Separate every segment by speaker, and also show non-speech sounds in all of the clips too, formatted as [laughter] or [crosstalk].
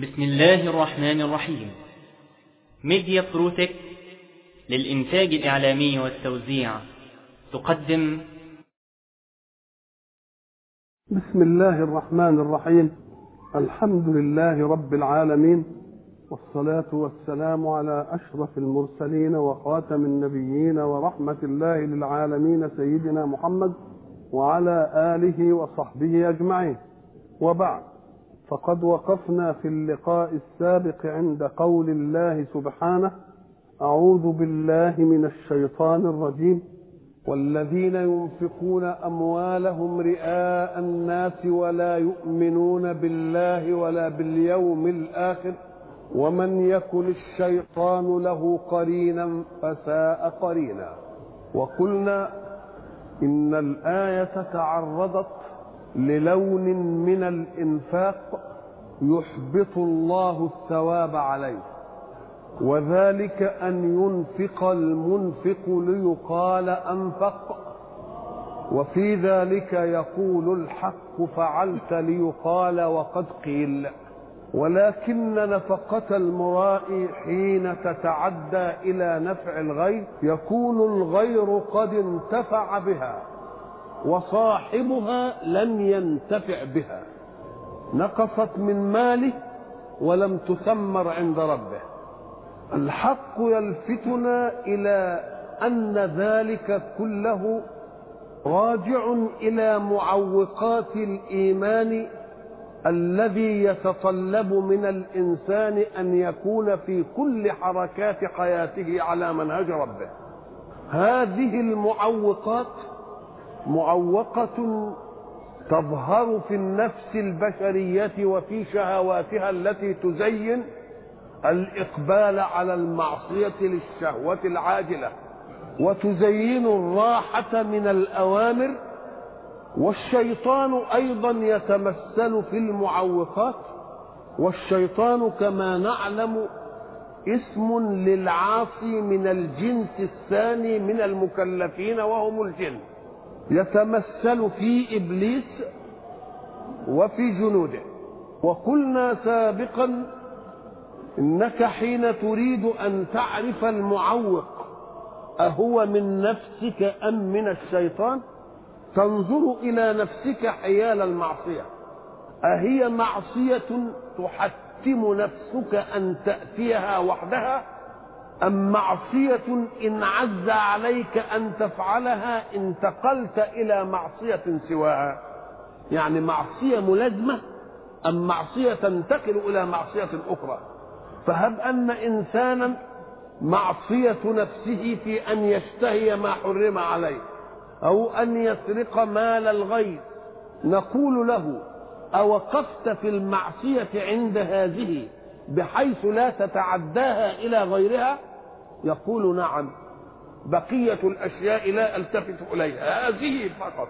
Speaker 1: بسم الله الرحمن الرحيم. ميديا بروتك للإنتاج الإعلامي والتوزيع. تقدم.
Speaker 2: بسم الله الرحمن الرحيم. الحمد لله رب العالمين. والصلاة والسلام على أشرف المرسلين وخاتم النبيين ورحمة الله للعالمين سيدنا محمد وعلى آله وصحبه أجمعين. وبعد. فقد وقفنا في اللقاء السابق عند قول الله سبحانه أعوذ بالله من الشيطان الرجيم. والذين ينفقون أموالهم رئاء الناس ولا يؤمنون بالله ولا باليوم الآخر. ومن يكن الشيطان له قرينا فساء قرينا. وقلنا إن الآية تعرضت للون من الإنفاق يحبط الله الثواب عليه وذلك أن ينفق المنفق ليقال أنفق وفي ذلك يقول الحق فعلت ليقال وقد قيل ولكن نفقة المرائي حين تتعدى إلى نفع الغير يكون الغير قد انتفع بها وصاحبها لم ينتفع بها. نقصت من ماله ولم تثمر عند ربه. الحق يلفتنا إلى أن ذلك كله راجع إلى معوقات الإيمان الذي يتطلب من الإنسان أن يكون في كل حركات حياته على منهج ربه. هذه المعوقات معوقة تظهر في النفس البشرية وفي شهواتها التي تزين الإقبال على المعصية للشهوة العاجلة وتزين الراحة من الأوامر والشيطان أيضا يتمثل في المعوقات والشيطان كما نعلم اسم للعاصي من الجنس الثاني من المكلفين وهم الجن. يتمثل في إبليس وفي جنوده. وقلنا سابقا إنك حين تريد أن تعرف المعوق أهو من نفسك أم من الشيطان؟ تنظر إلى نفسك حيال المعصية. أهي معصية تحتم نفسك أن تأتيها وحدها؟ أم معصية إن عز عليك أن تفعلها انتقلت إلى معصية سواها؟ يعني معصية ملازمة أم معصية تنتقل إلى معصية أخرى؟ فهب أن إنسانا معصية نفسه في أن يشتهي ما حرم عليه أو أن يسرق مال الغير. نقول له أوقفت في المعصية عند هذه بحيث لا تتعداها إلى غيرها؟ يقول نعم بقية الأشياء لا ألتفت إليها هذه فقط.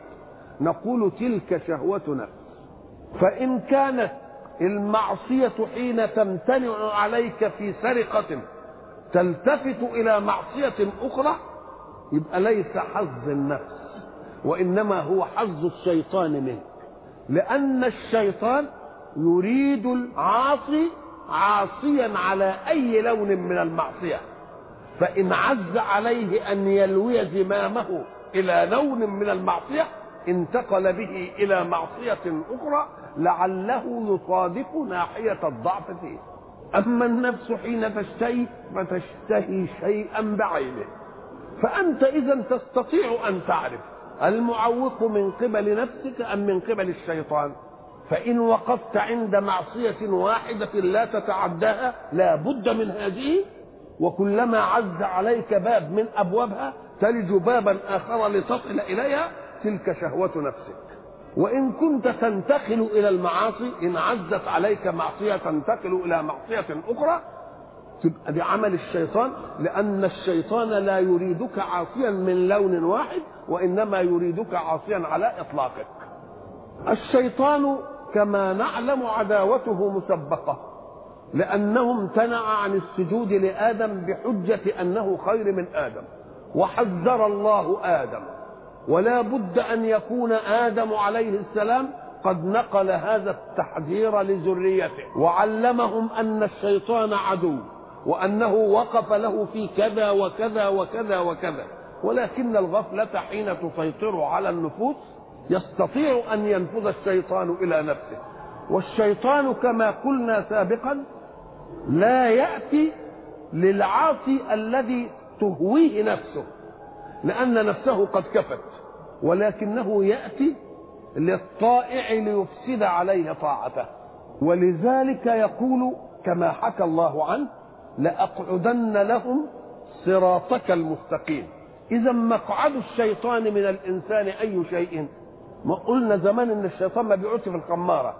Speaker 2: نقول تلك شهوه نفس فإن كانت المعصية حين تمتنع عليك في سرقة تلتفت إلى معصية أخرى يبقى ليس حظ النفس وإنما هو حظ الشيطان منك. لأن الشيطان يريد العاصي عاصيا على أي لون من المعصية. فإن عز عليه أن يلوي زمامه إلى لون من المعصية انتقل به إلى معصية أخرى لعله يصادق ناحية الضعف فيه. أما النفس حين تشتهي فتشتهي شيئا بعينه. فأنت إذا تستطيع أن تعرف المعوق من قبل نفسك أم من قبل الشيطان؟ فإن وقفت عند معصية واحدة لا تتعداها لا بد من هذه وكلما عز عليك باب من أبوابها تلج بابا آخر لتصل إليها تلك شهوة نفسك. وإن كنت تنتقل إلى المعاصي إن عزت عليك معصية تنتقل إلى معصية أخرى تبقى دي عمل الشيطان لأن الشيطان لا يريدك عاصيا من لون واحد وإنما يريدك عاصيا على إطلاقك. الشيطان كما نعلم عداوته مسبقة. لأنه امتنع عن السجود لآدم بحجة أنه خير من آدم. وحذر الله آدم. ولا بد أن يكون آدم عليه السلام قد نقل هذا التحذير لذريته. وعلمهم أن الشيطان عدو. وأنه وقف له في كذا وكذا وكذا وكذا. ولكن الغفلة حين تسيطر على النفوس يستطيع أن ينفذ الشيطان إلى نفسه. والشيطان كما قلنا سابقا لا يأتي للعاصي الذي تهويه نفسه لأن نفسه قد كفت ولكنه يأتي للطائع ليفسد عليه طاعته. ولذلك يقول كما حكى الله عنه لأقعدن لهم صراطك المستقيم. إذا مقعد الشيطان من الإنسان أي شيء؟ ما قلنا زمان إن الشيطان ما بيقعدش في الخماره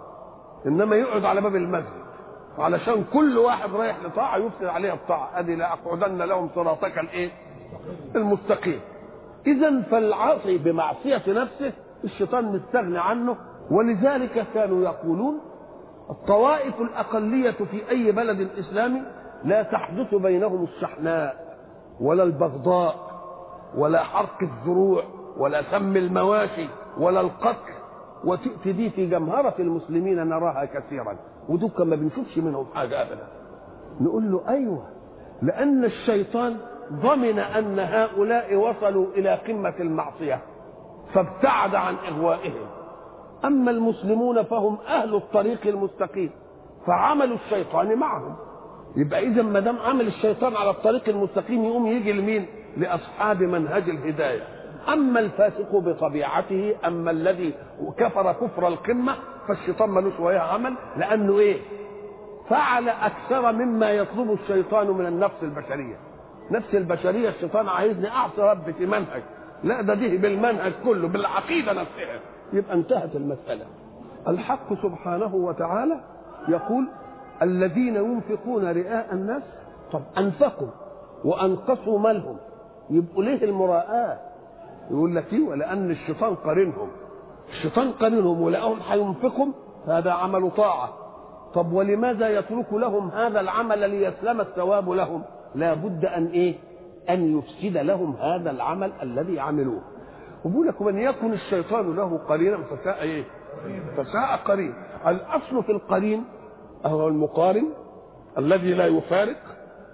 Speaker 2: إنما يقعد على باب المسجد. علشان كل واحد رايح لطاعة يفسد عليها الطاعة. أدي لاقعدن لهم صراطك الإيه؟ المستقيم. اذا فالعاصي بمعصية نفسه الشيطان مستغني عنه ولذلك كانوا يقولون الطوائف الأقلية في أي بلد إسلامي لا تحدث بينهم الشحناء ولا البغضاء ولا حرق الزروع ولا سم المواشي ولا القتل. وتأتي دي في جمهرة المسلمين نراها كثيرا ودول ما بنشوفش منهم حاجة أبدا. نقول له أيوة لأن الشيطان ضمن أن هؤلاء وصلوا إلى قمة المعصية فابتعد عن إغوائهم أما المسلمون فهم أهل الطريق المستقيم فعمل الشيطان معهم. يبقى إذا ما دام عمل الشيطان على الطريق المستقيم يقوم يجي لمين؟ لأصحاب منهج الهداية. أما الفاسق بطبيعته أما الذي كفر كفر القمة فالشيطان ملوش وياه عمل لأنه إيه؟ فعل أكثر مما يطلب الشيطان من النفس البشرية. نفس البشرية الشيطان عايزني أعصي ربي في منهج. لا ده دي بالمنهج كله بالعقيدة نفسها. يبقى انتهت المسألة. الحق سبحانه وتعالى يقول الذين ينفقون رئاء الناس طب أنفقوا وأنقصوا مالهم. يبقوا ليه المراءة؟ يقول لك إيه؟ ولأن الشيطان قارنهم الشيطان قارنهم ولقاهم هينفقهم هذا عمل طاعة. طب ولماذا يترك لهم هذا العمل ليسلم الثواب لهم؟ لا بد أن إيه؟ أن يفسد لهم هذا العمل الذي عملوه. وبقول لك من يكن الشيطان له قرينا فساء إيه؟ فساء قرين. الأصل في القرين هو المقارن الذي لا يفارق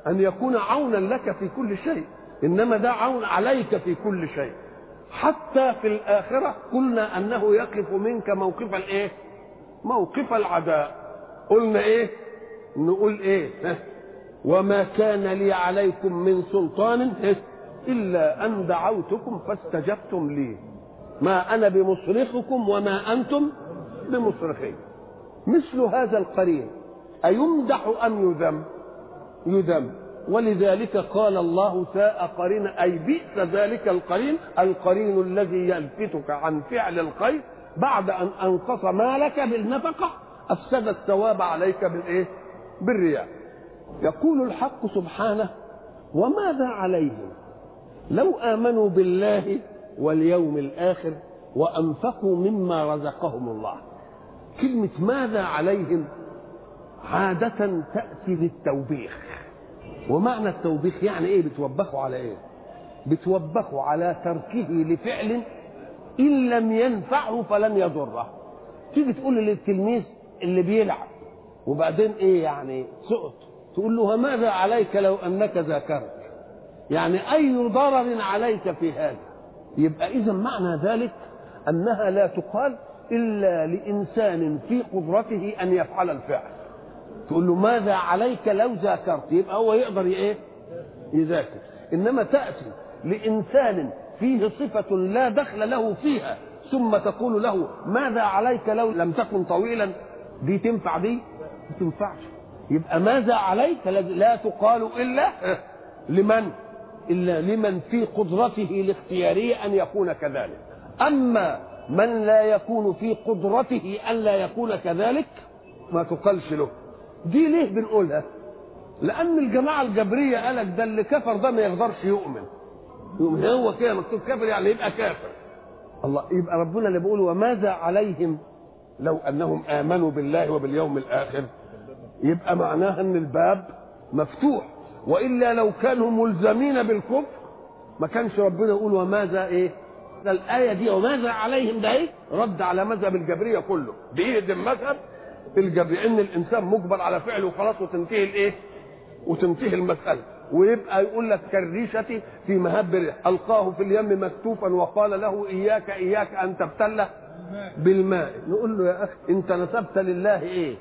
Speaker 2: أن يكون عونا لك في كل شيء إنما ده عون عليك في كل شيء. حتى في الآخرة قلنا أنه يقف منك موقف الإيه؟ موقف العداء. قلنا إيه؟ نقول إيه؟ وما كان لي عليكم من سلطان إلا أن دعوتكم فاستجبتم لي. ما أنا بمصرخكم وما أنتم بمصرخي مثل هذا القرين أيمدح أم يذم؟ يذم. ولذلك قال الله ساء قرين أي بئس ذلك القرين القرين الذي يلفتك عن فعل الخير بعد أن أنقص مالك بالنفقة أفسد الثواب عليك بالإيه؟ بالرياء. يقول الحق سبحانه وماذا عليهم؟ لو آمنوا بالله واليوم الآخر وأنفقوا مما رزقهم الله. كلمة ماذا عليهم؟ عادة تأتي للتوبيخ ومعنى التوبيخ يعني إيه؟ بتوبخوا على إيه؟ بتوبخوا على تركه لفعل إن لم ينفعه فلن يضره. تيجي تقول للتلميذ اللي بيلعب وبعدين إيه يعني؟ سقط. تقول له ماذا عليك لو أنك ذاكرت؟ يعني أي ضرر عليك في هذا؟ يبقى اذا معنى ذلك أنها لا تقال إلا لإنسان في قدرته أن يفعل الفعل. تقول له ماذا عليك لو ذاكرت؟ يبقى هو يقدر إيه؟ يذاكر. إنما تأتي لإنسان فيه صفة لا دخل له فيها ثم تقول له ماذا عليك لو لم تكن طويلا؟ دي تنفع دي؟ ما تنفعش. يبقى ماذا عليك لا تقال إلا لمن؟ إلا لمن في قدرته الاختياريه أن يكون كذلك. أما من لا يكون في قدرته أن لا يكون كذلك ما تقالش له. دي ليه بنقولها؟ لأن الجماعة الجبرية قالك ده اللي كفر ده ما يقدرش يؤمن. يؤمن. هو كده مكتوب كافر يعني يبقى كافر. الله يبقى ربنا اللي بيقول وماذا عليهم؟ لو أنهم آمنوا بالله وباليوم الآخر يبقى معناها إن الباب مفتوح. وإلا لو كانوا ملزمين بالكفر ما كانش ربنا يقول وماذا إيه؟ الآية دي وماذا عليهم؟ ده إيه؟ رد على مذهب الجبرية كله. بيهدم مذهب الجبرية إن الإنسان مجبر على فعله وخلاص وتنتهي الإيه؟ وتنتهي المسألة. ويبقى يقول لك كالريشة في مهب الريح. ألقاه في اليم مكتوفا وقال له إياك إياك أن تبتله بالماء. نقول له يا أخي أنت نسبت لله إيه؟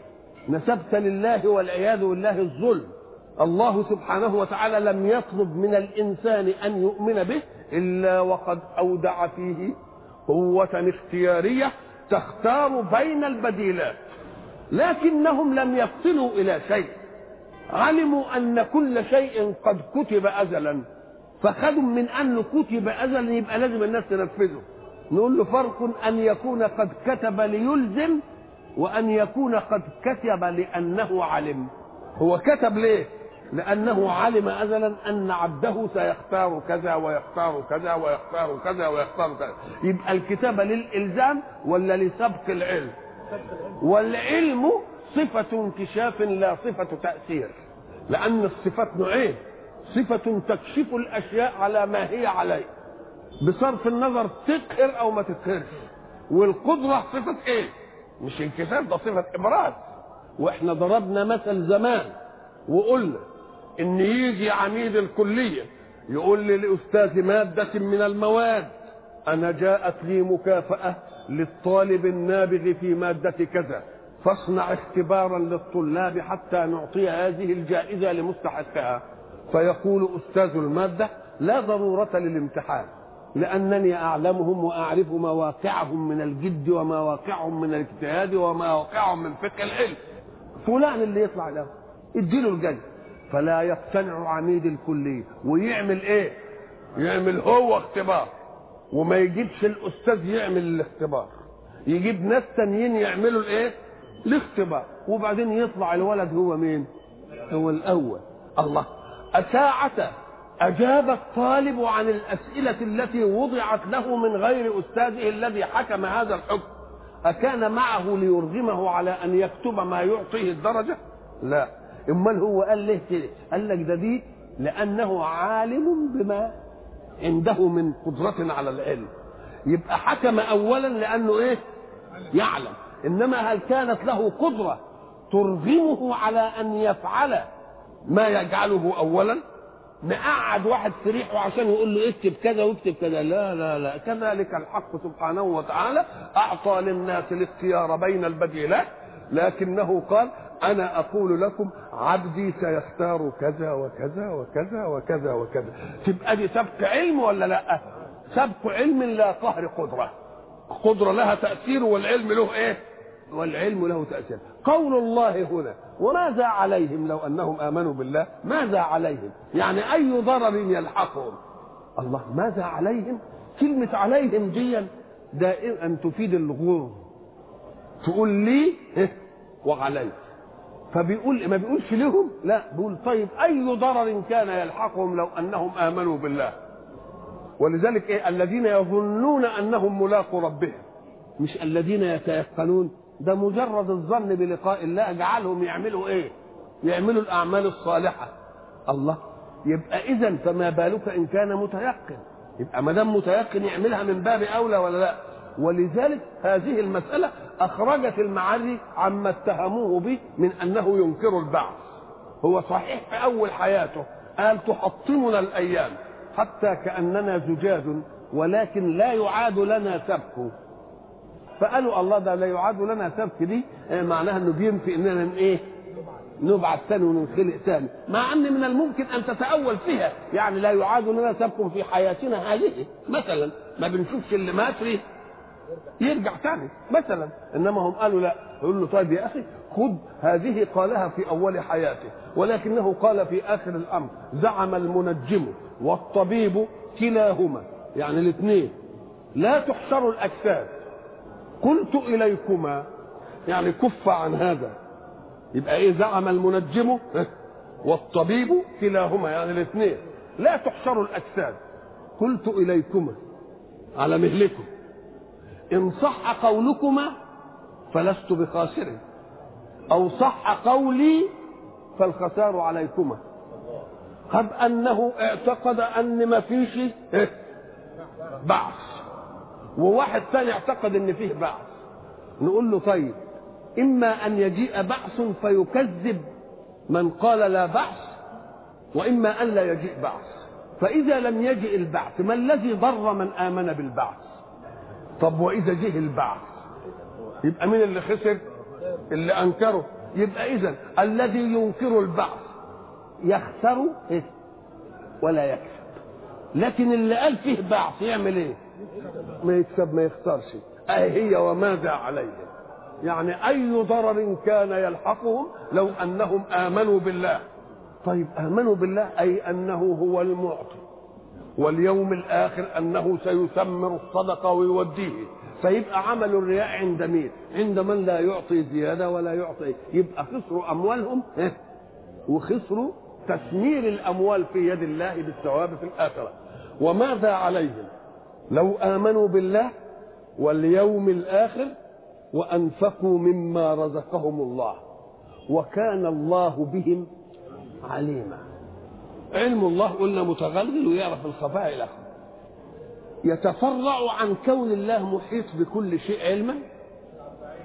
Speaker 2: نسبت لله والعياذ بالله الظلم. الله سبحانه وتعالى لم يطلب من الإنسان أن يؤمن به إلا وقد أودع فيه قوة اختيارية تختار بين البديلات. لكنهم لم يفصلوا إلى شيء. علموا أن كل شيء قد كتب أزلا. فخدوا من أنه كتب أزلا يبقى لازم الناس تنفذه. نقول له فرق أن يكون قد كتب ليلزم وأن يكون قد كتب لأنه علم. هو كتب ليه؟ لأنه علم أزلا أن عبده سيختار كذا ويختار كذا ويختار كذا ويختار كذا. يبقى الكتابة للإلزام ولا لسبق العلم؟ والعلم صفة انكشاف لا صفة تأثير. لأن الصفات نوعين. صفة تكشف الأشياء على ما هي عليه. بصرف النظر تقهر أو ما تقهرش والقدرة صفة إيه؟ مش انكشاف ده صفة إبراز. وإحنا ضربنا مثل زمان وقلنا إن يجي عميد الكلية يقول لي لأستاذ مادة من المواد أنا جاءت لي مكافأة للطالب النابغ في مادة كذا فاصنع اختبارا للطلاب حتى نعطي هذه الجائزة لمستحقها. فيقول أستاذ المادة لا ضرورة للامتحان لأنني أعلمهم وأعرف مواقعهم من الجد ومواقعهم من الاجتهاد ومواقعهم من فقه العلم. فلان اللي يطلع له اديله الجايزة. فلا يقتنع عميد الكلية ويعمل إيه؟ يعمل هو اختبار. وما يجيبش الأستاذ يعمل الاختبار. يجيب ناس تانيين يعملوا الإيه؟ الاختبار. وبعدين يطلع الولد هو مين؟ هو الأول. الله. أساعة أجاب الطالب عن الأسئلة التي وضعت له من غير أستاذه الذي حكم هذا الحكم. أكان معه ليرغمه على أن يكتب ما يعطيه الدرجة؟ لا. امال هو قال ليه كده؟ قال لك ده دي لأنه عالم بما عنده من قدرة على العلم. يبقى حكم اولا لأنه إيه؟ يعلم. إنما هل كانت له قدرة ترغمه على أن يفعل ما يجعله اولا؟ نقعد واحد في ريحه عشان يقول له اكتب كذا واكتب كذا. لا لا لا. كذلك الحق سبحانه وتعالى أعطى للناس الاختيار بين البديلات لكنه قال أنا أقول لكم عبدي سيختار كذا وكذا وكذا وكذا وكذا. تبقى دي سبق علم ولا لأ؟ سبق علم لا قهر قدرة. قدرة لها تأثير والعلم له إيه؟ والعلم له تأثير. قول الله هنا وماذا عليهم لو أنهم آمنوا بالله؟ ماذا عليهم؟ يعني أي ضرر يلحقهم؟ الله ماذا عليهم؟ كلمة عليهم دي دائما تفيد الغرور. تقول لي إيه؟ وعليك. فبيقول ما بيقولش لهم لا بيقول طيب أي ضرر كان يلحقهم لو أنهم آمنوا بالله؟ ولذلك إيه؟ الذين يظنون أنهم ملاقوا ربهم. مش الذين يتيقنون؟ ده مجرد الظن بلقاء الله جعلهم يعملوا إيه؟ يعملوا الأعمال الصالحة. الله يبقى اذا فما بالك إن كان متيقن؟ يبقى ما دام متيقن يعملها من باب أولى ولا لا؟ ولذلك هذه المسألة أخرجت المعري عما اتهموه به من أنه ينكر البعث هو صحيح في أول حياته قال تحطمنا الأيام حتى كأننا زجاج ولكن لا يعاد لنا سبك. فقالوا الله ده لا يعاد لنا سبك دي. معناها إنه بينفي إننا إيه؟ نبعث ثاني وننخلق ثاني مع إن من الممكن أن تتأول فيها يعني لا يعاد لنا سبك في حياتنا هذه. مثلا ما بنشوفش اللي مات فيه يرجع تاني مثلا. إنما هم قالوا لا. يقول له طيب يا أخي خذ هذه قالها في أول حياته. ولكنه قال في آخر الأمر زعم المنجم والطبيب كلاهما. يعني الاثنين. لا تحشر الأجساد. قلت إليكما. يعني كف عن هذا. يبقى إيه زعم المنجم؟ [laughs] والطبيب كلاهما. يعني الاثنين. لا تحشر الأجساد. قلت إليكما. على مهلكم. إن صح قولكما فلست بخاسر أو صح قولي فالخسار عليكما. هب أنه اعتقد أن ما فيش بعث. وواحد ثاني اعتقد إن فيه بعث. نقول له طيب إما أن يجيء بعث فيكذب من قال لا بعث وإما أن لا يجيء بعث. فإذا لم يجئ البعث ما الذي ضر من آمن بالبعث؟ طب وإذا جه البعث؟ يبقى مين اللي خسر؟ اللي أنكره. يبقى اذا الذي ينكر البعث يخسر إيه؟ ولا يكسب. لكن اللي قال فيه بعث يعمل إيه؟ ما يكسب ما يخسرش. اهي هي وماذا عليهم؟ يعني أي ضرر كان يلحقهم لو أنهم آمنوا بالله؟ طيب آمنوا بالله أي أنه هو المعطي. واليوم الآخر أنه سيثمر الصدقة ويوديه. فيبقى عمل الرياء عند مين؟ عند من لا يعطي زيادة ولا يعطي. يبقى خسروا أموالهم إيه؟ وخسروا تثمير الأموال في يد الله بالثواب في الآخرة. وماذا عليهم؟ لو آمنوا بالله واليوم الآخر وأنفقوا مما رزقهم الله. وكان الله بهم عليما. علم الله قلنا متغلغل ويعرف الخفاء إلى يتفرع عن كون الله محيط بكل شيء علما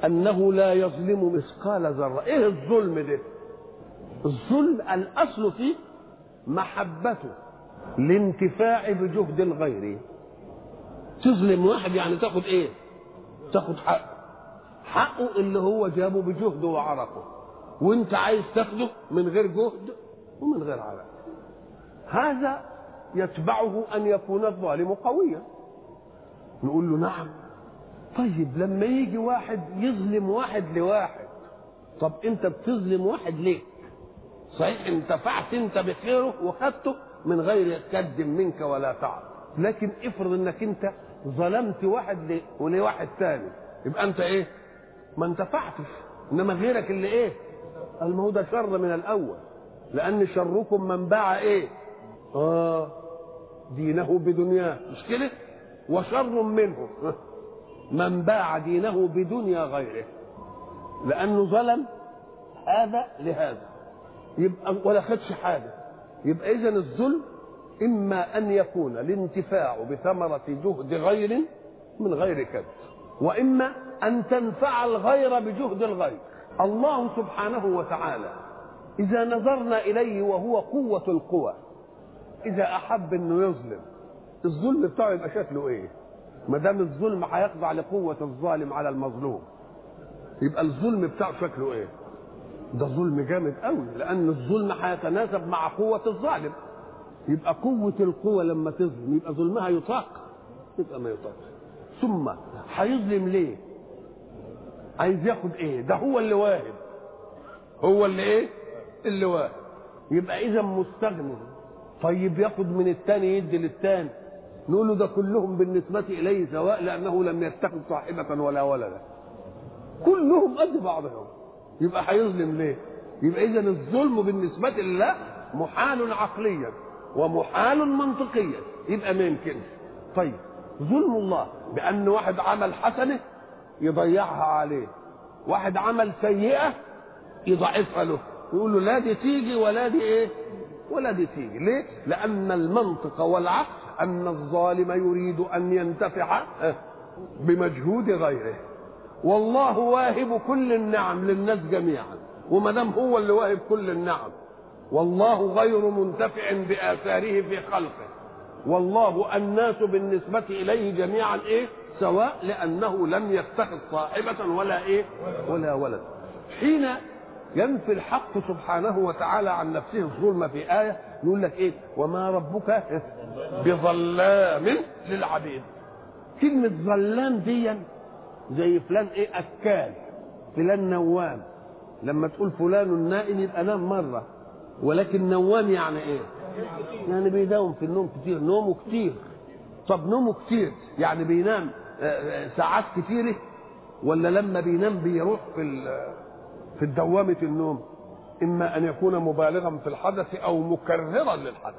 Speaker 2: أنه لا يظلم مثقال ذرة. إيه الظلم ده؟ الظلم الأصل فيه محبته الانتفاع بجهد الغير. تظلم واحد يعني تاخد إيه؟ تاخد حقه حقه اللي هو جابه بجهده وعرقه وانت عايز تاخده من غير جهد ومن غير عرق هذا يتبعه أن يكون الظالم قويا. نقول له نعم. طيب لما يجي واحد يظلم واحد لواحد طب أنت بتظلم واحد ليه؟ صحيح انتفعت أنت بخيره وخدته من غير كد منك ولا تعب. لكن افرض إنك أنت ظلمت واحد ل... ولواحد تاني يبقى أنت إيه؟ ما انتفعتش. إنما غيرك اللي إيه؟ ما هو ده شر من الأول. لأن شركم من باع إيه؟ آه دينه بدنياه. مش كده وشر منه. [laughs] من باع دينه بدنيا غيره. لأنه ظلم هذا لهذا. يبقى ولا خدش حاجة. يبقى إذا الظلم إما أن يكون الانتفاع بثمرة جهد غير من غير كد وإما أن تنفع الغير بجهد الغير. الله سبحانه وتعالى إذا نظرنا إليه وهو قوة القوى إذا أحب إنه يظلم الظلم بتاعه يبقى شكله إيه؟ ما دام الظلم هيخضع لقوة الظالم على المظلوم يبقى الظلم بتاعه شكله إيه؟ ده ظلم جامد قوي لأن الظلم هيتناسب مع قوة الظالم. يبقى قوة القوة لما تظلم يبقى ظلمها يطاق يبقى ما يطاق ثم هيظلم ليه؟ عايز ياخد إيه؟ ده هو اللي واهب. هو اللي إيه؟ اللي واهب. يبقى إذا مستغني طيب ياخد من الثاني يدي للثاني نقول له ده كلهم بالنسبة إليه سواء لأنه لم يتخذ صاحبة ولا ولدا. كلهم قد بعضهم. يبقى هيظلم ليه؟ يبقى إذا الظلم بالنسبة لله محال عقليا ومحال منطقيا. يبقى ما يمكنش. طيب ظلم الله بأن واحد عمل حسنة يضيعها عليه. واحد عمل سيئة يضعفها له. يقول له لا دي تيجي ولا دي إيه؟ ولا دي تيجي ليه؟ لأن المنطق والعقل أن الظالم يريد أن ينتفع بمجهود غيره. والله واهب كل النعم للناس جميعا وما دام هو اللي واهب كل النعم والله غير منتفع بآثاره في خلقه. والله الناس بالنسبة إليه جميعا إيه؟ سواء لأنه لم يتخذ صاحبة ولا إيه؟ ولا ولد. حين ينفي الحق سبحانه وتعالى عن نفسه. الظلم في آية يقول لك إيه؟ وما ربك بظلام للعبيد. كلمة ظلام دي زي فلان إيه؟ أكال فلان نوام. لما تقول فلان نائم يبقى نام مرة. ولكن نوام يعني إيه؟ يعني بيداوم في النوم كتير. نومه كتير. طب نومه كتير. يعني بينام ساعات كتيرة؟ ولا لما بينام بيروح في في دوامة النوم إما أن يكون مبالغا في الحدث أو مكررا للحدث.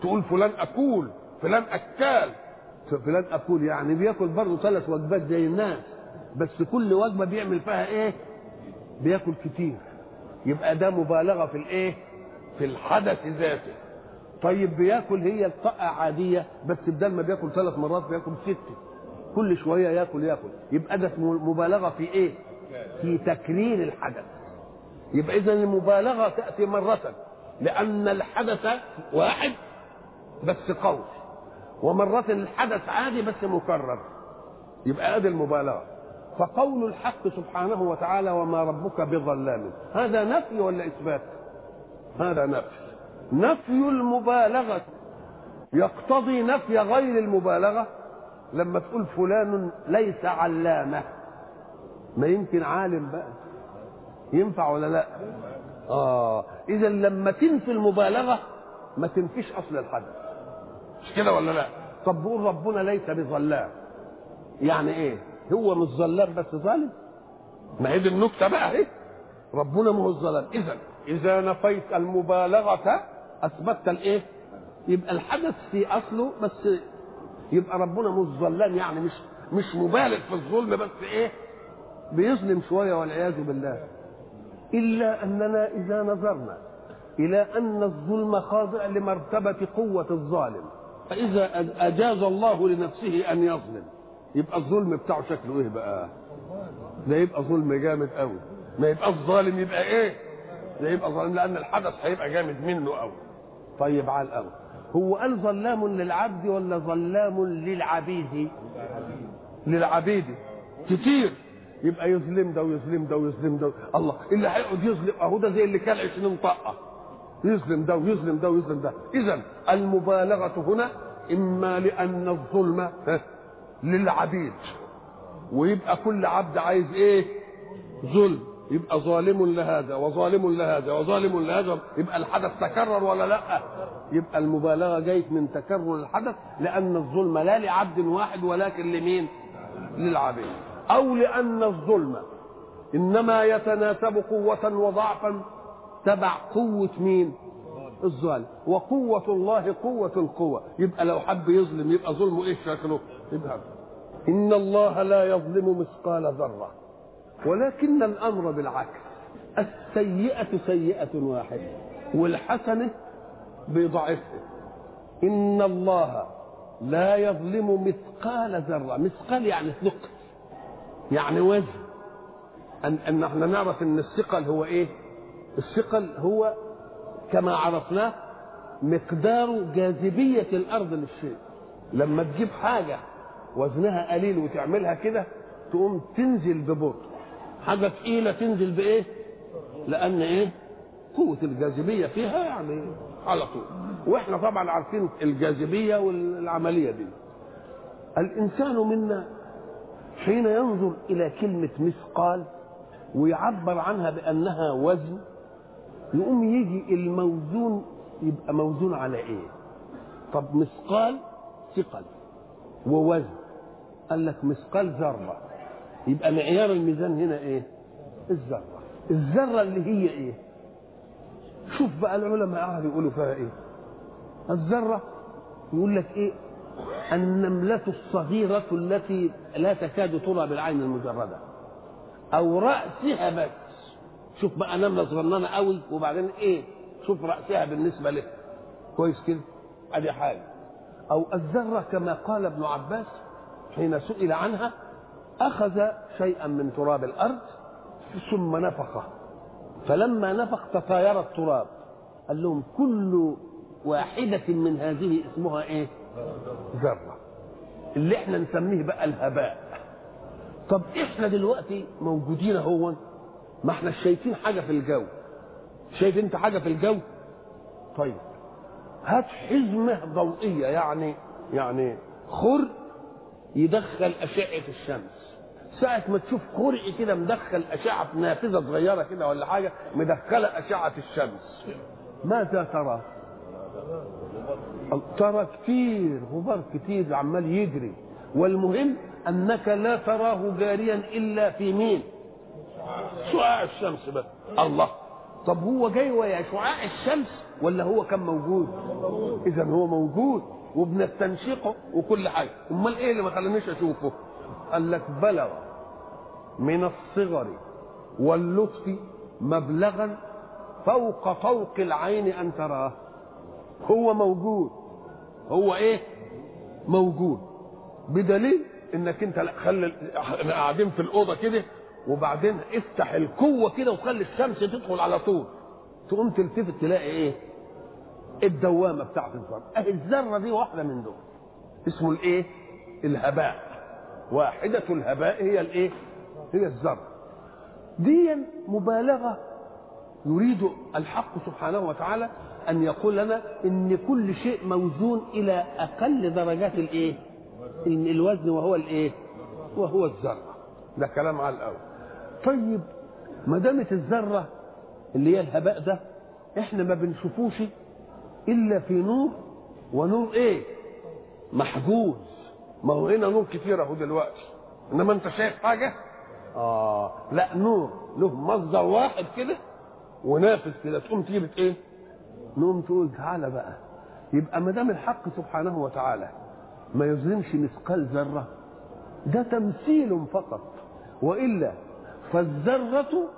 Speaker 2: تقول فلان أكول فلان أكال. فلان أكول يعني بياكل برضه ثلاث وجبات زي الناس بس كل وجبة بيعمل فيها إيه؟ بياكل كتير. يبقى ده مبالغة في الإيه؟ في الحدث ذاته. طيب بياكل هي الطاقة عادية بس بدل ما بياكل ثلاث مرات بياكل ستة. كل شوية ياكل ياكل. يبقى ده مبالغة في إيه؟ في تكرير الحدث. يبقى اذا المبالغة تأتي مرة لأن الحدث واحد بس قوي ومرة الحدث عادي بس مكرر. يبقى ادي المبالغة. فقول الحق سبحانه وتعالى وما ربك بظلام. هذا نفي ولا إثبات؟ هذا نفي. نفي المبالغة. يقتضي نفي غير المبالغة؟ لما تقول فلان ليس علامة. ما يمكن عالم بقى. ينفع ولا لا؟ آه. إذا لما تنفي المبالغة ما تنفيش أصل الحدث. مش كده ولا لا؟ طب بقول ربنا ليس بظلام. يعني إيه؟ هو مش ظلام بس ظالم؟ ما هي دي النكتة بقى اهي ربنا ما هو الظلام. اذا إذا نفيت المبالغة أثبتت الإيه؟ يبقى الحدث في أصله بس يبقى ربنا مش ظلام يعني مش مش مبالغ في الظلم بس إيه؟ بيظلم شوية والعياذ بالله. إلا أننا إذا نظرنا إلى أن الظلم خاضع لمرتبة قوة الظالم. فإذا أجاز الله لنفسه أن يظلم. يبقى الظلم بتاعه شكله إيه بقى؟ ده يبقى ظلم جامد قوي ما يبقى الظالم يبقى إيه؟ ده يبقى ظالم لأن الحدث هيبقى جامد منه قوي طيب على الأول. هو قال ظلام للعبد ولا ظلام للعبيد؟ للعبيد. كتير. يبقى يظلم ده ويظلم ده ويظلم ده. الله اللي هيقعد يظلم أهو ده زي اللي كان 20 طاقة. يظلم ده ويظلم ده ويظلم ده. اذا المبالغة هنا إما لأن الظلم للعبيد. ويبقى كل عبد عايز إيه؟ ظلم. يبقى ظالم لهذا وظالم لهذا وظالم لهذا. يبقى الحدث تكرر ولا لأ؟ يبقى المبالغة جايت من تكرر الحدث لأن الظلم لا لعبد واحد ولكن لمين؟ للعبيد. أو لأن الظلم إنما يتناسب قوة وضعفا تبع قوة مين؟ الظالم. وقوة الله قوة القوة. يبقى لو حب يظلم يبقى ظلمه إيه شكله؟ يبقى إن الله لا يظلم مثقال ذرة. ولكن الأمر بالعكس. السيئة سيئة واحدة والحسنة بيضعفها إن الله لا يظلم مثقال ذرة. مثقال يعني ثقل. يعني وزن أن, أن إحنا نعرف أن الثقل هو إيه؟ الثقل هو كما عرفناه مقدار جاذبية الأرض للشيء. لما تجيب حاجة وزنها قليل وتعملها كده تقوم تنزل ببطء. حاجة تقيلة تنزل بإيه؟ لأن إيه؟ قوة الجاذبية فيها يعني على طول. وإحنا طبعا عارفين الجاذبية والعملية دي. الإنسان منا حين ينظر إلى كلمة مثقال ويعبر عنها بأنها وزن يقوم يجي الموزون يبقى موزون على إيه؟ طب مثقال ثقل ووزن. قال لك مثقال ذرة. يبقى معيار الميزان هنا إيه؟ الذرة. الذرة اللي هي إيه؟ شوف بقى العلماء قعدوا يقولوا فيها إيه؟ الذرة يقول لك إيه؟ النملة الصغيرة التي لا تكاد ترى بالعين المجردة. أو رأسها بس شوف بقى نملة صغننة قوي وبعدين إيه؟ شوف رأسها بالنسبة له. كويس كده؟ أدي حاجة أو الذرة كما قال ابن عباس حين سئل عنها أخذ شيئا من تراب الأرض ثم نفخه. فلما نفخ تطاير التراب قال لهم كل واحدة من هذه اسمها إيه؟ ذرة. اللي إحنا نسميه بقى الهباء. طب إحنا دلوقتي موجودين اهون ما إحنا شايفين حاجة في الجو. شايف انت حاجة في الجو؟ طيب هات حزمة ضوئية يعني يعني خر يدخل أشعة الشمس. ساعة ما تشوف خرق كده مدخل أشعة نافذة صغيرة كده ولا حاجة مدخلة أشعة الشمس. ماذا ترى؟ ترى كتير غبار كتير عمال يجري. والمهم أنك لا تراه جاريا إلا في مين؟ شعاع الشمس بس. الله. طب هو جاي ويا شعاع الشمس ولا هو كان موجود؟ اذا هو موجود وبنستنشقه وكل حاجة. أمال إيه اللي ما خلانيش أشوفه؟ قال لك بلغ من الصغر واللطف مبلغا فوق فوق العين أن تراه. هو موجود. هو إيه؟ موجود. بدليل إنك أنت لا خلي إحنا قاعدين في الأوضة كده وبعدين افتح القوة كده وخلي الشمس تدخل على طول. تقوم تلتفت تلاقي إيه؟ الدوامة بتاعت الذره أهي الذرة دي واحدة من دول. اسمه الإيه؟ الهباء. واحدة الهباء هي الإيه؟ هي الذرة. دي مبالغة يريد الحق سبحانه وتعالى أن يقول لنا إن كل شيء موزون إلى أقل درجات الإيه؟ الوزن وهو الإيه؟ وهو الذرة. ده كلام على الأول. طيب ما دامت الذرة اللي هي الهباء ده إحنا ما بنشوفوش إلا في نور ونور إيه؟ محجوز. ما هو هنا نور كتير أهو دلوقتي. إنما أنت شايف حاجة؟ آه لا نور. له مصدر واحد كده ونافذ كده تقوم تجيب إيه؟ نقوم تقول تعالى بقى. يبقى ما دام الحق سبحانه وتعالى ما يظلمش مثقال ذرة ده تمثيل فقط. وإلا فالذرة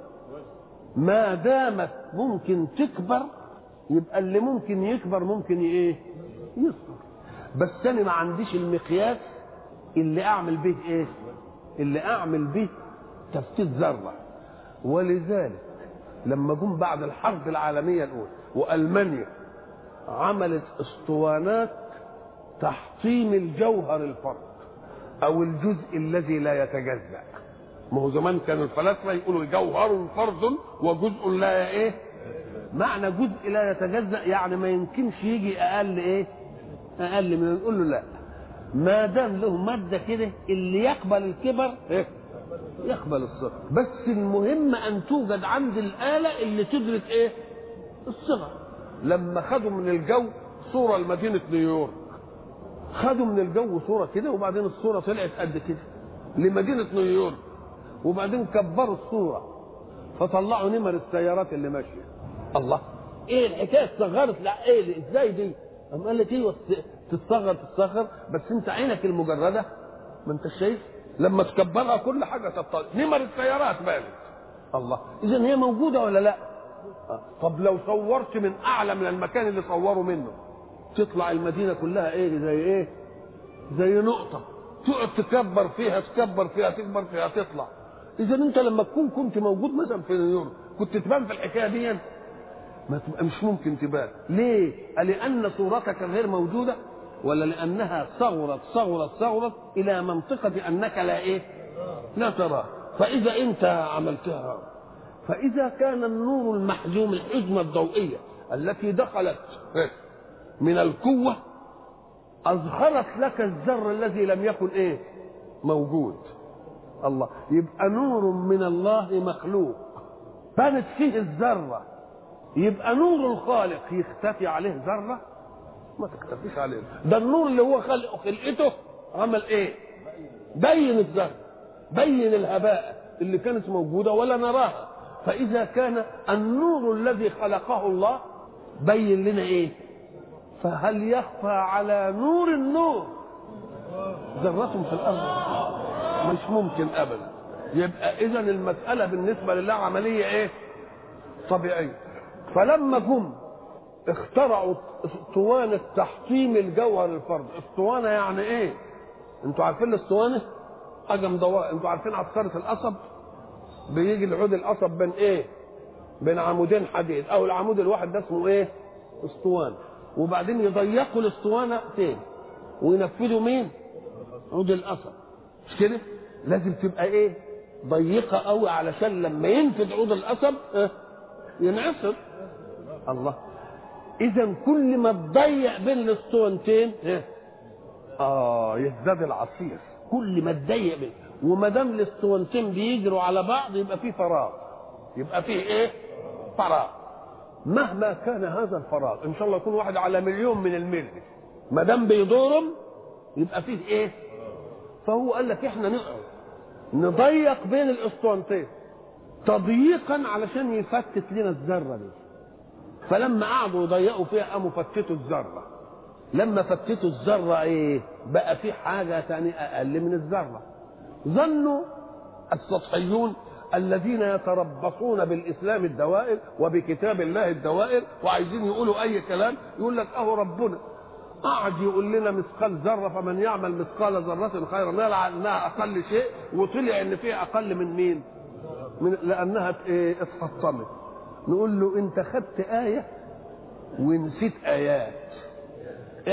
Speaker 2: ما دامت ممكن تكبر يبقى اللي ممكن يكبر ممكن إيه؟ يصغر. بس أنا ما عنديش المقياس اللي أعمل به إيه؟ اللي أعمل به تفتيت ذرة. ولذلك لما جم بعد الحرب العالمية الأولى وألمانيا عملت اسطوانات تحطيم الجوهر الفرد أو الجزء الذي لا يتجزأ. ما هو زمان كانوا الفلاسفة يقولوا جوهر فرد وجزء لا إيه؟ معنى جزء لا يتجزأ يعني ما يمكنش يجي أقل إيه؟ أقل من نقول له لا. ما دام له مادة كده اللي يقبل الكبر إيه؟ يقبل الصغر بس المهم أن توجد عند الآلة اللي تدرك إيه؟ الصغر. لما خدوا من الجو صورة لمدينة نيويورك. خدوا من الجو صورة كده وبعدين الصورة طلعت قد كده. لمدينة نيويورك. وبعدين كبروا الصورة. فطلعوا نمر السيارات اللي ماشية. الله. إيه الحكاية؟ اتصغرت لا إيه إزاي دي؟ قام قال لك أيوه تتصغر تتصغر. بس أنت عينك المجردة. ما أنت شايف؟ لما تكبرها كل حاجة تطلع نمر السيارات بانت. الله. اذا هي موجودة ولا لا. طب لو صورت من أعلى من المكان اللي صوروا منه تطلع المدينة كلها إيه؟ زي إيه؟ زي نقطة. تقعد تكبر فيها تكبر فيها تكبر فيها تطلع. اذا أنت لما تكون كنت موجود مثلا في نيويورك كنت تبان في الحكاية دي؟ ما تبقى مش ممكن تبان. ليه؟ لأن صورتك غير موجودة؟ ولا لأنها صغرت صغرت صغرت إلى منطقة انك لا إيه؟ لا تراه فإذا أنت عملتها فإذا كان النور المحجوم الحجمة الضوئية التي دخلت من القوة اظهرت لك الذر الذي لم يكن إيه؟ موجود. الله يبقى نور من الله مخلوق. بانت فيه الذرة. يبقى نور الخالق يختفي عليه ذرة؟ ما تختفيش عليه. ده النور اللي هو خلقه خلقته عمل إيه؟ بين الذرة. بين الهباء اللي كانت موجودة ولا نراها. فإذا كان النور الذي خلقه الله بين لنا إيه؟ فهل يخفى على نور النور؟ ذرة في الأرض. مش ممكن أبدا. يبقى إذا المسألة بالنسبة لله عملية إيه؟ طبيعية. فلما جم اخترعوا اسطوانة تحطيم الجوهر الفرد. اسطوانة يعني إيه؟ أنتوا عارفين الاسطوانة؟ حاجة مدورة أنتوا عارفين عسكرة القصب؟ بيجي العود القصب بين إيه؟ بين عمودين حديد. أو العمود الواحد ده اسمه إيه؟ أسطوانة. وبعدين يضيقوا الأسطوانة فين؟ وينفذوا مين؟ عود القصب. مش كده؟ لازم تبقى إيه؟ ضيقة قوي علشان لما ينفذ عود القصب آه ينعصر. الله. اذا كل ما تضيق بين الأسطوانتين آه يزداد العصير. كل ما تضيق بين وما دام الاسطوانتين بيجروا على بعض يبقى في فراغ. يبقى فيه إيه؟ فراغ. مهما كان هذا الفراغ إن شاء الله يكون واحد على مليون من الملي ما دام بيدورم يبقى فيه إيه؟ فهو قال لك إحنا نقعد. نضيق بين الاسطوانتين تضييقا علشان يفتت لنا الذرة دي. فلما قعدوا يضيقوا فيها قاموا فتتوا الذرة. لما فتتوا الذرة إيه؟ بقى في حاجة ثانية أقل من الذرة. ظنوا السطحيون الذين يتربصون بالإسلام الدوائر وبكتاب الله الدوائر وعايزين يقولوا أي كلام يقول لك أهو ربنا. قعد يقول لنا مثقال ذرة فمن يعمل مثقال ذرة خيرا يرى انها أقل شيء وطلع إن فيها أقل من مين؟ من لأنها إيه اتحطمت نقول له أنت خدت آية ونسيت آيات.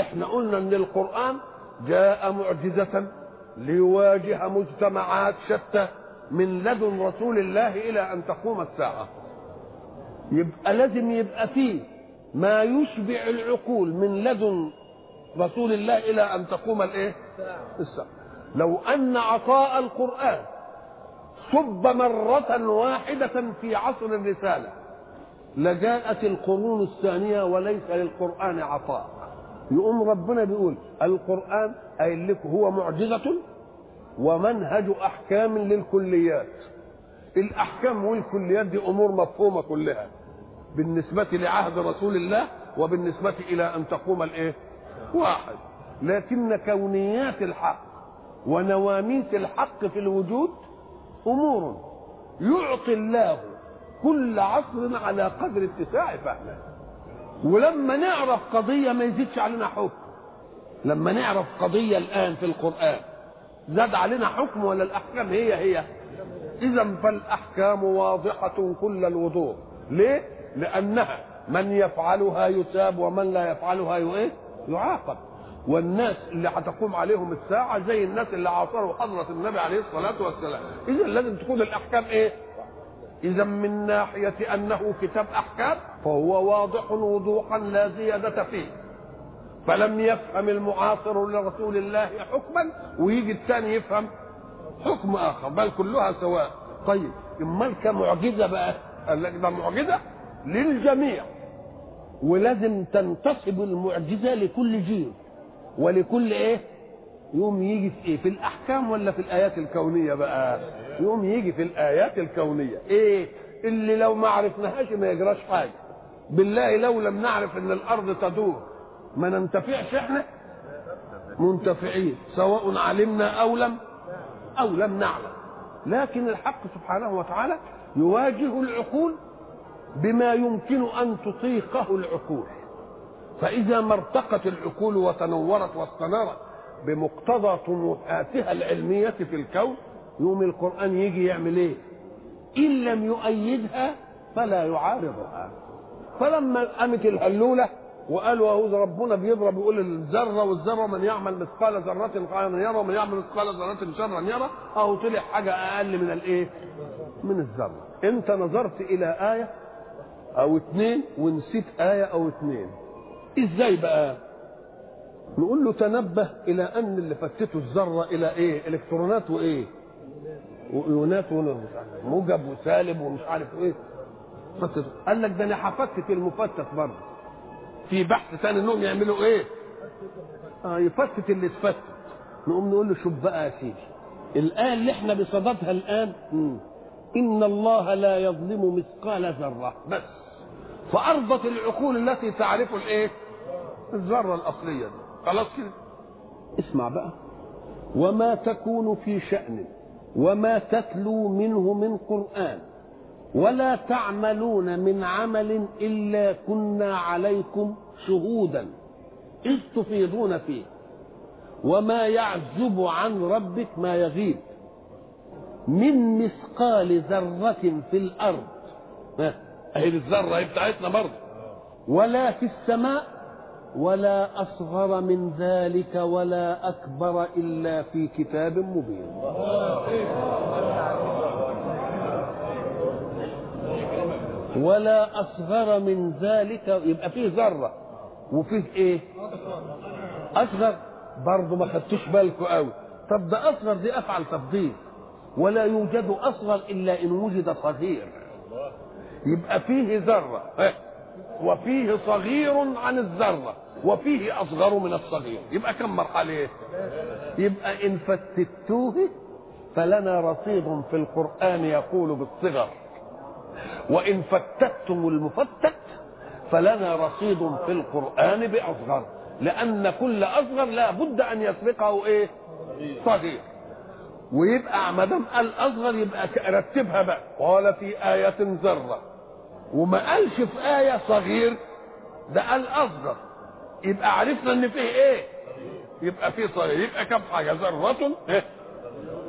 Speaker 2: إحنا قلنا إن القرآن جاء معجزة. ليواجه مجتمعات شتى من لدن رسول الله إلى أن تقوم الساعة. يبقى لازم يبقى فيه ما يشبع العقول من لدن رسول الله إلى أن تقوم الإيه؟ الساعة. لو أن عطاء القرآن صب مرة واحدة في عصر الرسالة لجاءت القرون الثانية وليس للقرآن عطاء. يقوم ربنا بيقول القرآن قايل لكم هو معجزة ومنهج أحكام للكليات. الأحكام والكليات دي أمور مفهومة كلها. بالنسبة لعهد رسول الله وبالنسبة إلى أن تقوم الإيه؟ واحد. لكن كونيات الحق ونواميس الحق في الوجود أمور. يعطي الله كل عصر على قدر اتساع فهمه ولما نعرف قضية ما يزيدش علينا حكم لما نعرف قضية الآن في القرآن زاد علينا حكم ولا الأحكام هي هي؟ اذا فالأحكام واضحة كل الوضوح. ليه؟ لأنها من يفعلها يثاب ومن لا يفعلها إيه؟ يعاقب. والناس اللي هتقوم عليهم الساعة زي الناس اللي عاصروا حضرة النبي عليه الصلاة والسلام. إذا لازم تكون الأحكام إيه؟ إذا من ناحية أنه كتاب أحكام فهو واضح وضوحا لا زيادة فيه. فلم يفهم المعاصر لرسول الله حكما ويجي الثاني يفهم حكم آخر بل كلها سواء. طيب امال كمعجزة بقى قال لك ده معجزة للجميع. ولازم تنتسب المعجزة لكل جيل. ولكل إيه؟ يوم يجي في إيه؟ في الأحكام ولا في الآيات الكونية بقى؟ يوم يجي في الآيات الكونية. إيه؟ اللي لو ما عرفناهاش ما يجراش حاجة. بالله لو لم نعرف إن الأرض تدور. ما ننتفعش إحنا؟ منتفعين. سواء علمنا أو لم أو لم نعلم. لكن الحق سبحانه وتعالى يواجه العقول بما يمكن أن تطيقه العقول. فإذا ما ارتقت العقول وتنورت واستنارت بمقتضى طموحاتها العلمية في الكون يوم القرآن يجي يعمل إيه؟ إن لم يؤيدها فلا يعارضها. فلما قامت الهلولة وقالوا اهو ربنا بيضرب يقول الذرة والذرة من يعمل مثقال ذرة خيرا يرى ومن يعمل مثقال ذرة شرا يرى. أهو طلع حاجة أقل من الإيه؟ من الذرة. أنت نظرت إلى آية أو اتنين ونسيت آية أو اتنين. إزاي بقى؟ نقول له تنبه إلى أن اللي فتته الذرة إلى إيه؟ إلكترونات وإيه؟ وايونات موجب وسالب ومش عارف إيه. قال لك ده أنا هفتت المفتت برضه. في بحث ثاني انهم يعملوا إيه؟ آه يفتت اللي اتفتت. نقوم نقول له شوف بقى يا سيدي الايه اللي إحنا بصددها الآن مم. إن الله لا يظلم مثقال ذرة بس. فأرضت العقول التي تعرف الإيه؟ الذرة الأصلية دي. خلاص كده؟ اسمع بقى. وما تكون في شأن وما تتلو منه من قرآن. ولا تعملون من عمل إلا كنا عليكم شهودا إذ تفيضون فيه. وما يعزب عن ربك ما يغيب. من مثقال ذرة في الأرض. أهي الذرة هي بتاعتنا برضه. ولا في السماء ولا أصغر من ذلك ولا أكبر إلا في كتاب مبين. ولا أصغر من ذلك يبقى فيه ذرة. وفيه إيه؟ أصغر. برضه ما خدتوش بالكم قوي. طب ده أصغر دي أفعل تفضيل. ولا يوجد أصغر إلا إن وجد صغير. يبقى فيه ذرة. وفيه صغير عن الذرة. وفيه أصغر من الصغير. يبقى كم مرحلة؟ يبقى إن فتتوه فلنا رصيد في القرآن يقول بالصغر. وإن فتتم المفتت فلنا رصيد في القرآن بأصغر لأن كل أصغر لا بد أن يسبقه إيه؟ صغير. ويبقى ما دام قال اصغر يبقى رتبها بقى. قال في آية ذرة. وما قالش في آية صغير ده قال أصغر. يبقى عرفنا إن فيه إيه؟ يبقى فيه صغير. يبقى كم حاجة؟ ذرة إيه؟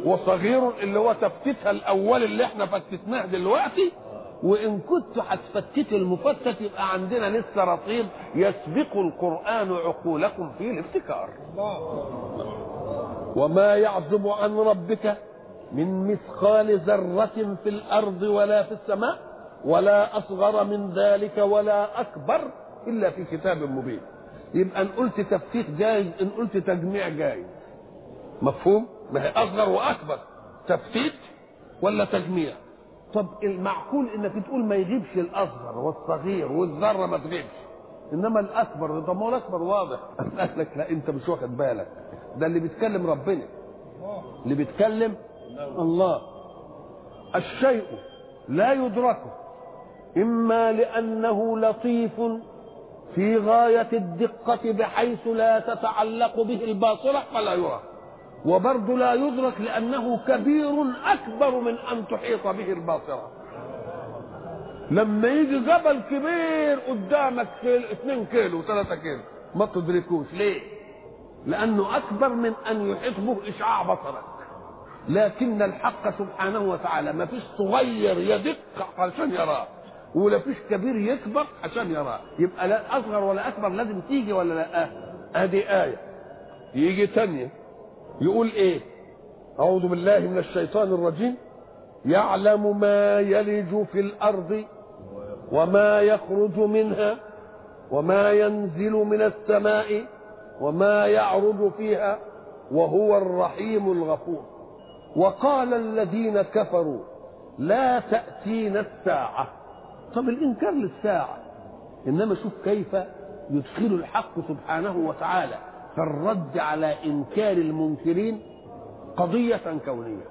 Speaker 2: وصغير اللي هو تفتيتها الأول اللي إحنا فتتناه دلوقتي وإن كنت هتفتت المفتت يبقى عندنا لسه رصيد يسبق القرآن عقولكم فيه الابتكار وما يعزب عن ربك من مثقال ذرة في الأرض ولا في السماء ولا أصغر من ذلك ولا أكبر إلا في كتاب مبين. يبقى إن قلت تفتيت جايز إن قلت تجميع جايز. مفهوم؟ ما هي أصغر وأكبر. تفتيت ولا تجميع؟ طب المعقول إنك تقول ما يغيبش الأصغر والصغير والذرة ما تغيبش إنما الأكبر طب ما هو الأكبر واضح. [laughs] قال لك لا أنت مش واخد بالك. ده اللي بيتكلم ربنا. اللي بيتكلم الله. الشيء لا يدركه. إما لأنه لطيف في غاية الدقة بحيث لا تتعلق به الباصره فلا يرى. وبرضه لا يدرك لأنه كبير أكبر من أن تحيط به الباصرة. لما يجي جبل كبير قدامك كيلو 2 كيلو 3 كيلو. ما تدركوش. ليه؟ لأنه أكبر من أن يحيط به إشعاع بصرك. لكن الحق سبحانه وتعالى ما فيش صغير يدق عشان يراه ولا فيش كبير يكبر عشان يراه يبقى لا أصغر ولا أكبر لازم تيجي ولا لا؟ ادي آية. يجي تانية. يقول إيه؟ أعوذ بالله من الشيطان الرجيم. يعلم ما يلج في الأرض وما يخرج منها وما ينزل من السماء وما يعرج فيها وهو الرحيم الغفور. وقال الذين كفروا لا تأتينا الساعة. طب الإنكار للساعة. إنما شوف كيف يدخل الحق سبحانه وتعالى. في الرد على إنكار المنكرين قضية كونية.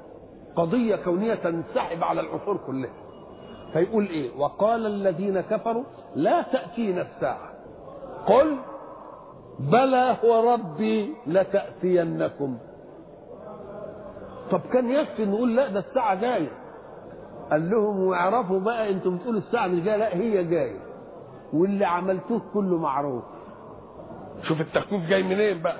Speaker 2: قضية كونية تنسحب على العصور كلها. فيقول إيه؟ وقال الذين كفروا لا تأتينا الساعة. قل بلى وربي لتأتينكم. طب كان يكفي نقول لا ده الساعة جاية. قال لهم واعرفوا بقى أنتم بتقولوا الساعة مش جاية. لا هي جاية. واللي عملتوه كله معروف. شوف التخفيف جاي منين بقى؟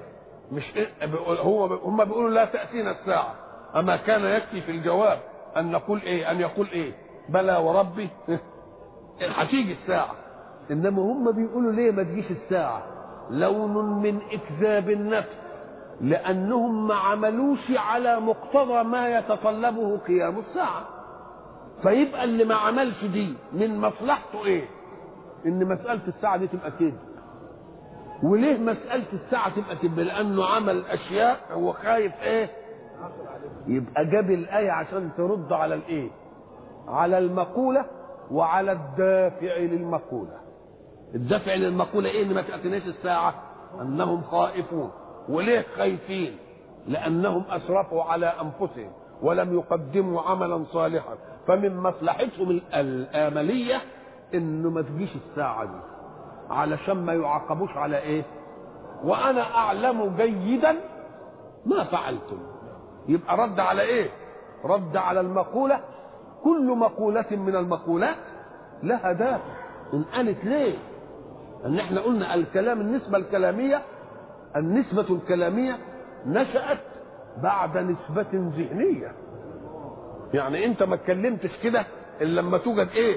Speaker 2: مش إيه هو هم بيقولوا لا تأتينا الساعة. أما كان يكفي في الجواب أن نقول إيه؟ أن يقول إيه؟ بلى وربي. [laughs] هتيجي الساعة. إنما هم بيقولوا ليه ما تجيش الساعة؟ لون من إكذاب النفس. لأنهم ما عملوش على مقتضى ما يتطلبه قيام الساعة. فيبقى اللي ما عملش دي من مصلحته إيه؟ إن مسألة الساعة دي تبقى كده. وليه مسألة الساعة تبقى كده لأنه عمل أشياء هو خايف إيه؟ يبقى جاب الآية عشان ترد على الإيه؟ على المقولة وعلى الدافع للمقولة. الدافع للمقولة إيه ان ما تأتيناش الساعة؟ أنهم خائفون. وليه خايفين؟ لأنهم أسرفوا على أنفسهم ولم يقدموا عملا صالحا. فمن مصلحتهم الامليه إنه ما تجيش الساعة دي. علشان ما يعاقبوش على إيه؟ وأنا أعلم جيدا ما فعلتم. يبقى رد على إيه؟ رد على المقولة. كل مقولة من المقولات لها دافع إن قالت ليه؟ إن إحنا قلنا الكلام النسبة الكلامية النسبة الكلامية نشأت بعد نسبة ذهنية. يعني أنت ما اتكلمتش كده إلا لما توجد إيه؟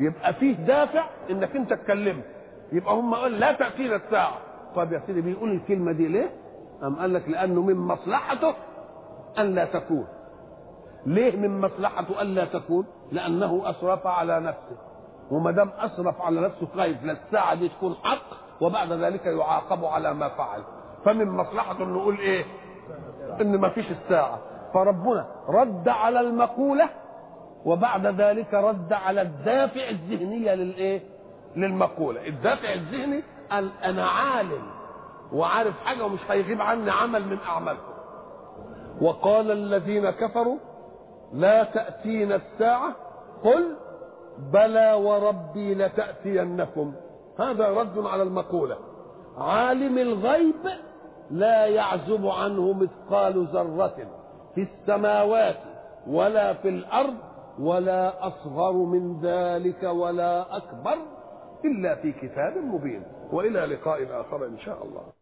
Speaker 2: يبقى فيه دافع إنك أنت اتكلمت. يبقى هم قال لا تأتينا الساعة. طب يا سيدي بيقول الكلمة دي ليه؟ أم قال لك لأنه من مصلحته أن لا تكون. ليه من مصلحته أن لا تكون؟ لأنه أسرف على نفسه. وما دام أسرف على نفسه خايف لا الساعة دي تكون حق وبعد ذلك يعاقب على ما فعل. فمن مصلحته إنه نقول إيه؟ إن ما فيش الساعة. فربنا رد على المقولة وبعد ذلك رد على الدافع الذهنية للإيه؟ للمقولة. الدافع الذهني قال أنا عالم وعارف حاجة ومش هيغيب عني عمل من أعمالكم. وقال الذين كفروا لا تأتينا الساعة. قل بلى وربي لتأتينكم. هذا رد على المقولة. عالم الغيب لا يعزب عنه مثقال ذرة في السماوات ولا في الأرض ولا أصغر من ذلك ولا أكبر. إلا في كتاب مبين. وإلى لقاء آخر إن شاء الله.